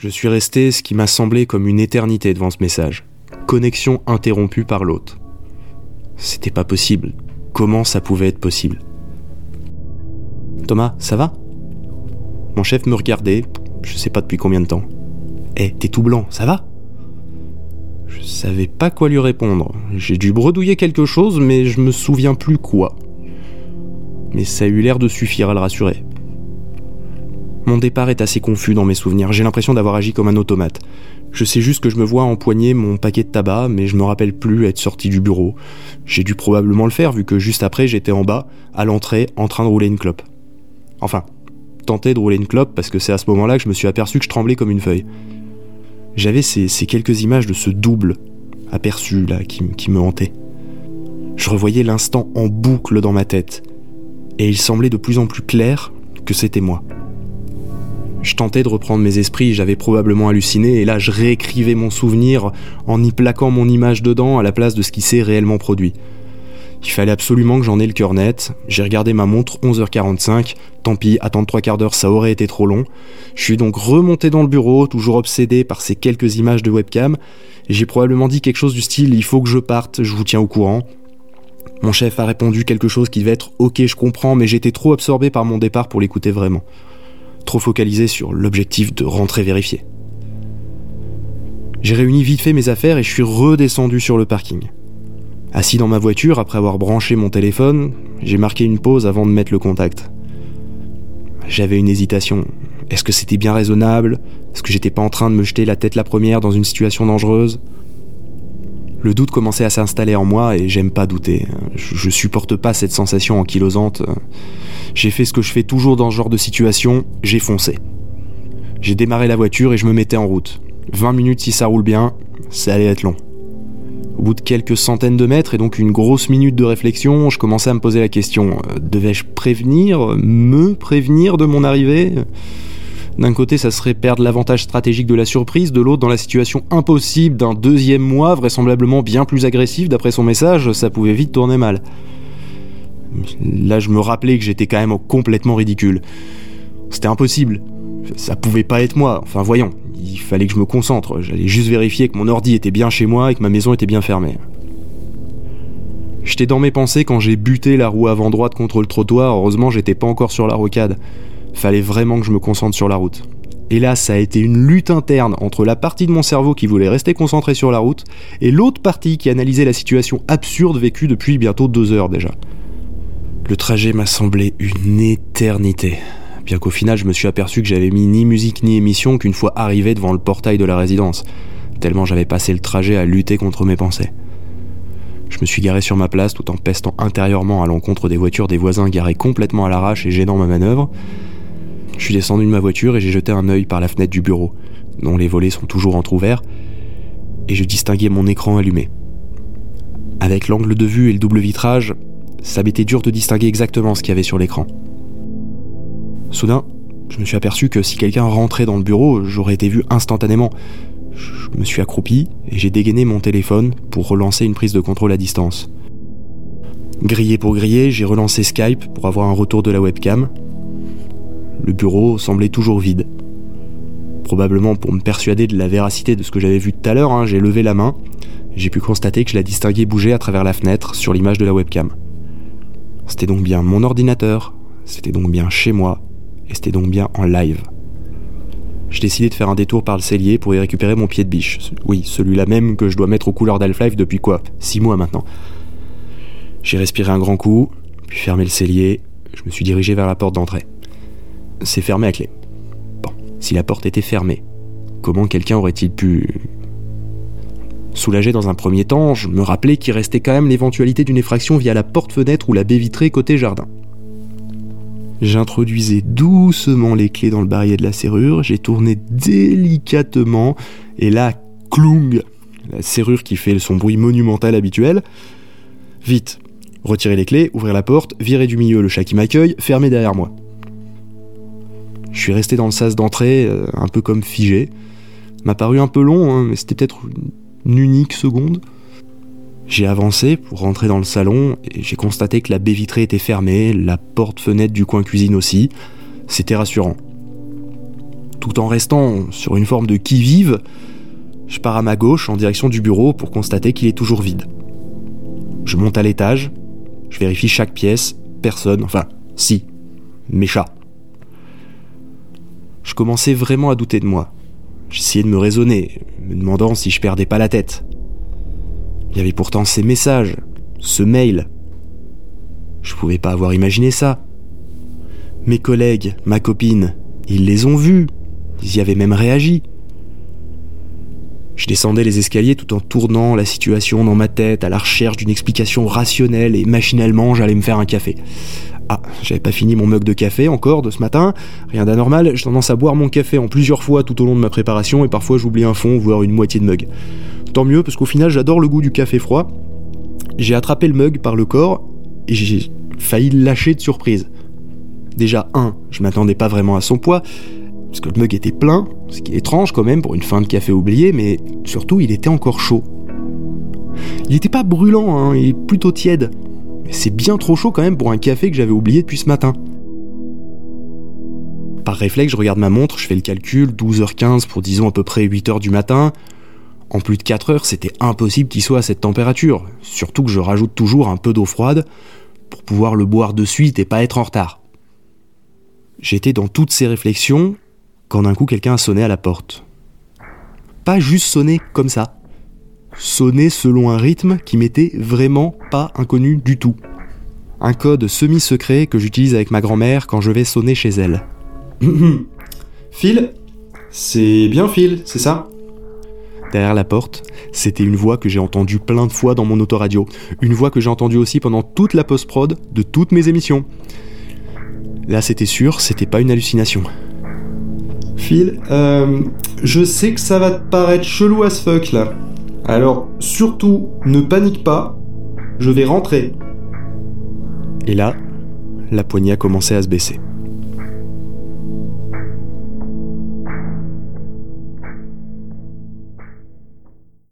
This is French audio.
Je suis resté ce qui m'a semblé comme une éternité devant ce message. Connexion interrompue par l'autre. C'était pas possible. Comment ça pouvait être possible? Thomas, ça va? Mon chef me regardait, je sais pas depuis combien de temps. Eh, t'es tout blanc, ça va? Je savais pas quoi lui répondre. J'ai dû bredouiller quelque chose, mais je me souviens plus quoi. Mais ça a eu l'air de suffire à le rassurer. Mon départ est assez confus dans mes souvenirs, j'ai l'impression d'avoir agi comme un automate. Je sais juste que je me vois empoigner mon paquet de tabac, mais je me rappelle plus être sorti du bureau. J'ai dû probablement le faire vu que juste après j'étais en bas, à l'entrée, en train de rouler une clope. Enfin, tenter de rouler une clope parce que c'est à ce moment-là que je me suis aperçu que je tremblais comme une feuille. J'avais ces, quelques images de ce double aperçu là qui, qui me hantait. Je revoyais l'instant en boucle dans ma tête, et il semblait de plus en plus clair que c'était moi. Je tentais de reprendre mes esprits, j'avais probablement halluciné, et là je réécrivais mon souvenir en y plaquant mon image dedans à la place de ce qui s'est réellement produit. Il fallait absolument que j'en ai le cœur net. J'ai regardé ma montre 11h45. Tant pis, attendre trois quarts d'heure, ça aurait été trop long. Je suis donc remonté dans le bureau, toujours obsédé par ces quelques images de webcam. J'ai probablement dit quelque chose du style Il faut que je parte, je vous tiens au courant. Mon chef a répondu quelque chose qui devait être Ok, je comprends, mais j'étais trop absorbé par mon départ pour l'écouter vraiment trop focalisé sur l'objectif de rentrer vérifier. J'ai réuni vite fait mes affaires et je suis redescendu sur le parking. Assis dans ma voiture, après avoir branché mon téléphone, j'ai marqué une pause avant de mettre le contact. J'avais une hésitation. Est-ce que c'était bien raisonnable? Est-ce que j'étais pas en train de me jeter la tête la première dans une situation dangereuse? Le doute commençait à s'installer en moi et j'aime pas douter. Je, supporte pas cette sensation ankylosante. J'ai fait ce que je fais toujours dans ce genre de situation, j'ai foncé. J'ai démarré la voiture et je me mettais en route. 20 minutes si ça roule bien, ça allait être long. Au bout de quelques centaines de mètres et donc une grosse minute de réflexion, je commençais à me poser la question euh, devais-je prévenir, me prévenir de mon arrivée? D'un côté, ça serait perdre l'avantage stratégique de la surprise, de l'autre, dans la situation impossible d'un deuxième mois, vraisemblablement bien plus agressif d'après son message, ça pouvait vite tourner mal. Là, je me rappelais que j'étais quand même complètement ridicule. C'était impossible. Ça pouvait pas être moi. Enfin, voyons. Il fallait que je me concentre. J'allais juste vérifier que mon ordi était bien chez moi et que ma maison était bien fermée. J'étais dans mes pensées quand j'ai buté la roue avant droite contre le trottoir. Heureusement, j'étais pas encore sur la rocade. Fallait vraiment que je me concentre sur la route. Et là, ça a été une lutte interne entre la partie de mon cerveau qui voulait rester concentrée sur la route et l'autre partie qui analysait la situation absurde vécue depuis bientôt deux heures déjà. Le trajet m'a semblé une éternité. Bien qu'au final, je me suis aperçu que j'avais mis ni musique ni émission qu'une fois arrivé devant le portail de la résidence, tellement j'avais passé le trajet à lutter contre mes pensées. Je me suis garé sur ma place tout en pestant intérieurement à l'encontre des voitures des voisins garés complètement à l'arrache et gênant ma manœuvre. Je suis descendu de ma voiture et j'ai jeté un œil par la fenêtre du bureau, dont les volets sont toujours entrouverts, et je distinguais mon écran allumé. Avec l'angle de vue et le double vitrage, ça m'était dur de distinguer exactement ce qu'il y avait sur l'écran. Soudain, je me suis aperçu que si quelqu'un rentrait dans le bureau, j'aurais été vu instantanément. Je me suis accroupi et j'ai dégainé mon téléphone pour relancer une prise de contrôle à distance. Grillé pour griller, j'ai relancé Skype pour avoir un retour de la webcam. Le bureau semblait toujours vide. Probablement pour me persuader de la véracité de ce que j'avais vu tout à l'heure, hein, j'ai levé la main. J'ai pu constater que je la distinguais bouger à travers la fenêtre sur l'image de la webcam. C'était donc bien mon ordinateur, c'était donc bien chez moi, et c'était donc bien en live. J'ai décidé de faire un détour par le cellier pour y récupérer mon pied de biche. Oui, celui-là même que je dois mettre aux couleurs d'Half-Life depuis quoi? Six mois maintenant. J'ai respiré un grand coup, puis fermé le cellier, je me suis dirigé vers la porte d'entrée. C'est fermé à clé. Bon, si la porte était fermée, comment quelqu'un aurait-il pu Soulagé dans un premier temps, je me rappelais qu'il restait quand même l'éventualité d'une effraction via la porte-fenêtre ou la baie vitrée côté jardin. J'introduisais doucement les clés dans le barillet de la serrure, j'ai tourné délicatement, et là, cloung La serrure qui fait son bruit monumental habituel. Vite, retirer les clés, ouvrir la porte, virer du milieu le chat qui m'accueille, fermer derrière moi. Je suis resté dans le sas d'entrée, euh, un peu comme figé. M'a paru un peu long, hein, mais c'était peut-être une unique seconde. J'ai avancé pour rentrer dans le salon et j'ai constaté que la baie vitrée était fermée, la porte-fenêtre du coin cuisine aussi. C'était rassurant. tout en restant sur une forme de qui-vive, je pars à ma gauche en direction du bureau pour constater qu'il est toujours vide. Je monte à l'étage, je vérifie chaque pièce, personne, enfin, si, mes chats. Je commençais vraiment à douter de moi. J'essayais de me raisonner, me demandant si je perdais pas la tête. Il y avait pourtant ces messages, ce mail. Je pouvais pas avoir imaginé ça. Mes collègues, ma copine, ils les ont vus. Ils y avaient même réagi. Je descendais les escaliers tout en tournant la situation dans ma tête à la recherche d'une explication rationnelle et machinalement j'allais me faire un café. Ah, j'avais pas fini mon mug de café encore de ce matin, rien d'anormal, j'ai tendance à boire mon café en plusieurs fois tout au long de ma préparation et parfois j'oublie un fond, voire une moitié de mug. Tant mieux parce qu'au final j'adore le goût du café froid. J'ai attrapé le mug par le corps et j'ai failli le lâcher de surprise. Déjà, un, je m'attendais pas vraiment à son poids, parce que le mug était plein, ce qui est étrange quand même pour une fin de café oubliée, mais surtout il était encore chaud. Il n'était pas brûlant, hein, il est plutôt tiède. C'est bien trop chaud quand même pour un café que j'avais oublié depuis ce matin. Par réflexe, je regarde ma montre, je fais le calcul, 12h15 pour disons à peu près 8h du matin. En plus de 4 heures, c'était impossible qu'il soit à cette température, surtout que je rajoute toujours un peu d'eau froide pour pouvoir le boire de suite et pas être en retard. J'étais dans toutes ces réflexions quand d'un coup quelqu'un a sonné à la porte. Pas juste sonné comme ça. Sonné selon un rythme qui m'était vraiment pas inconnu du tout. Un code semi-secret que j'utilise avec ma grand-mère quand je vais sonner chez elle. Phil C'est bien Phil, c'est ça? Derrière la porte, c'était une voix que j'ai entendue plein de fois dans mon autoradio. Une voix que j'ai entendue aussi pendant toute la post-prod de toutes mes émissions. Là, c'était sûr, c'était pas une hallucination. Phil, euh, je sais que ça va te paraître chelou as fuck là. Alors surtout, ne panique pas, je vais rentrer. Et là, la poignée a commencé à se baisser.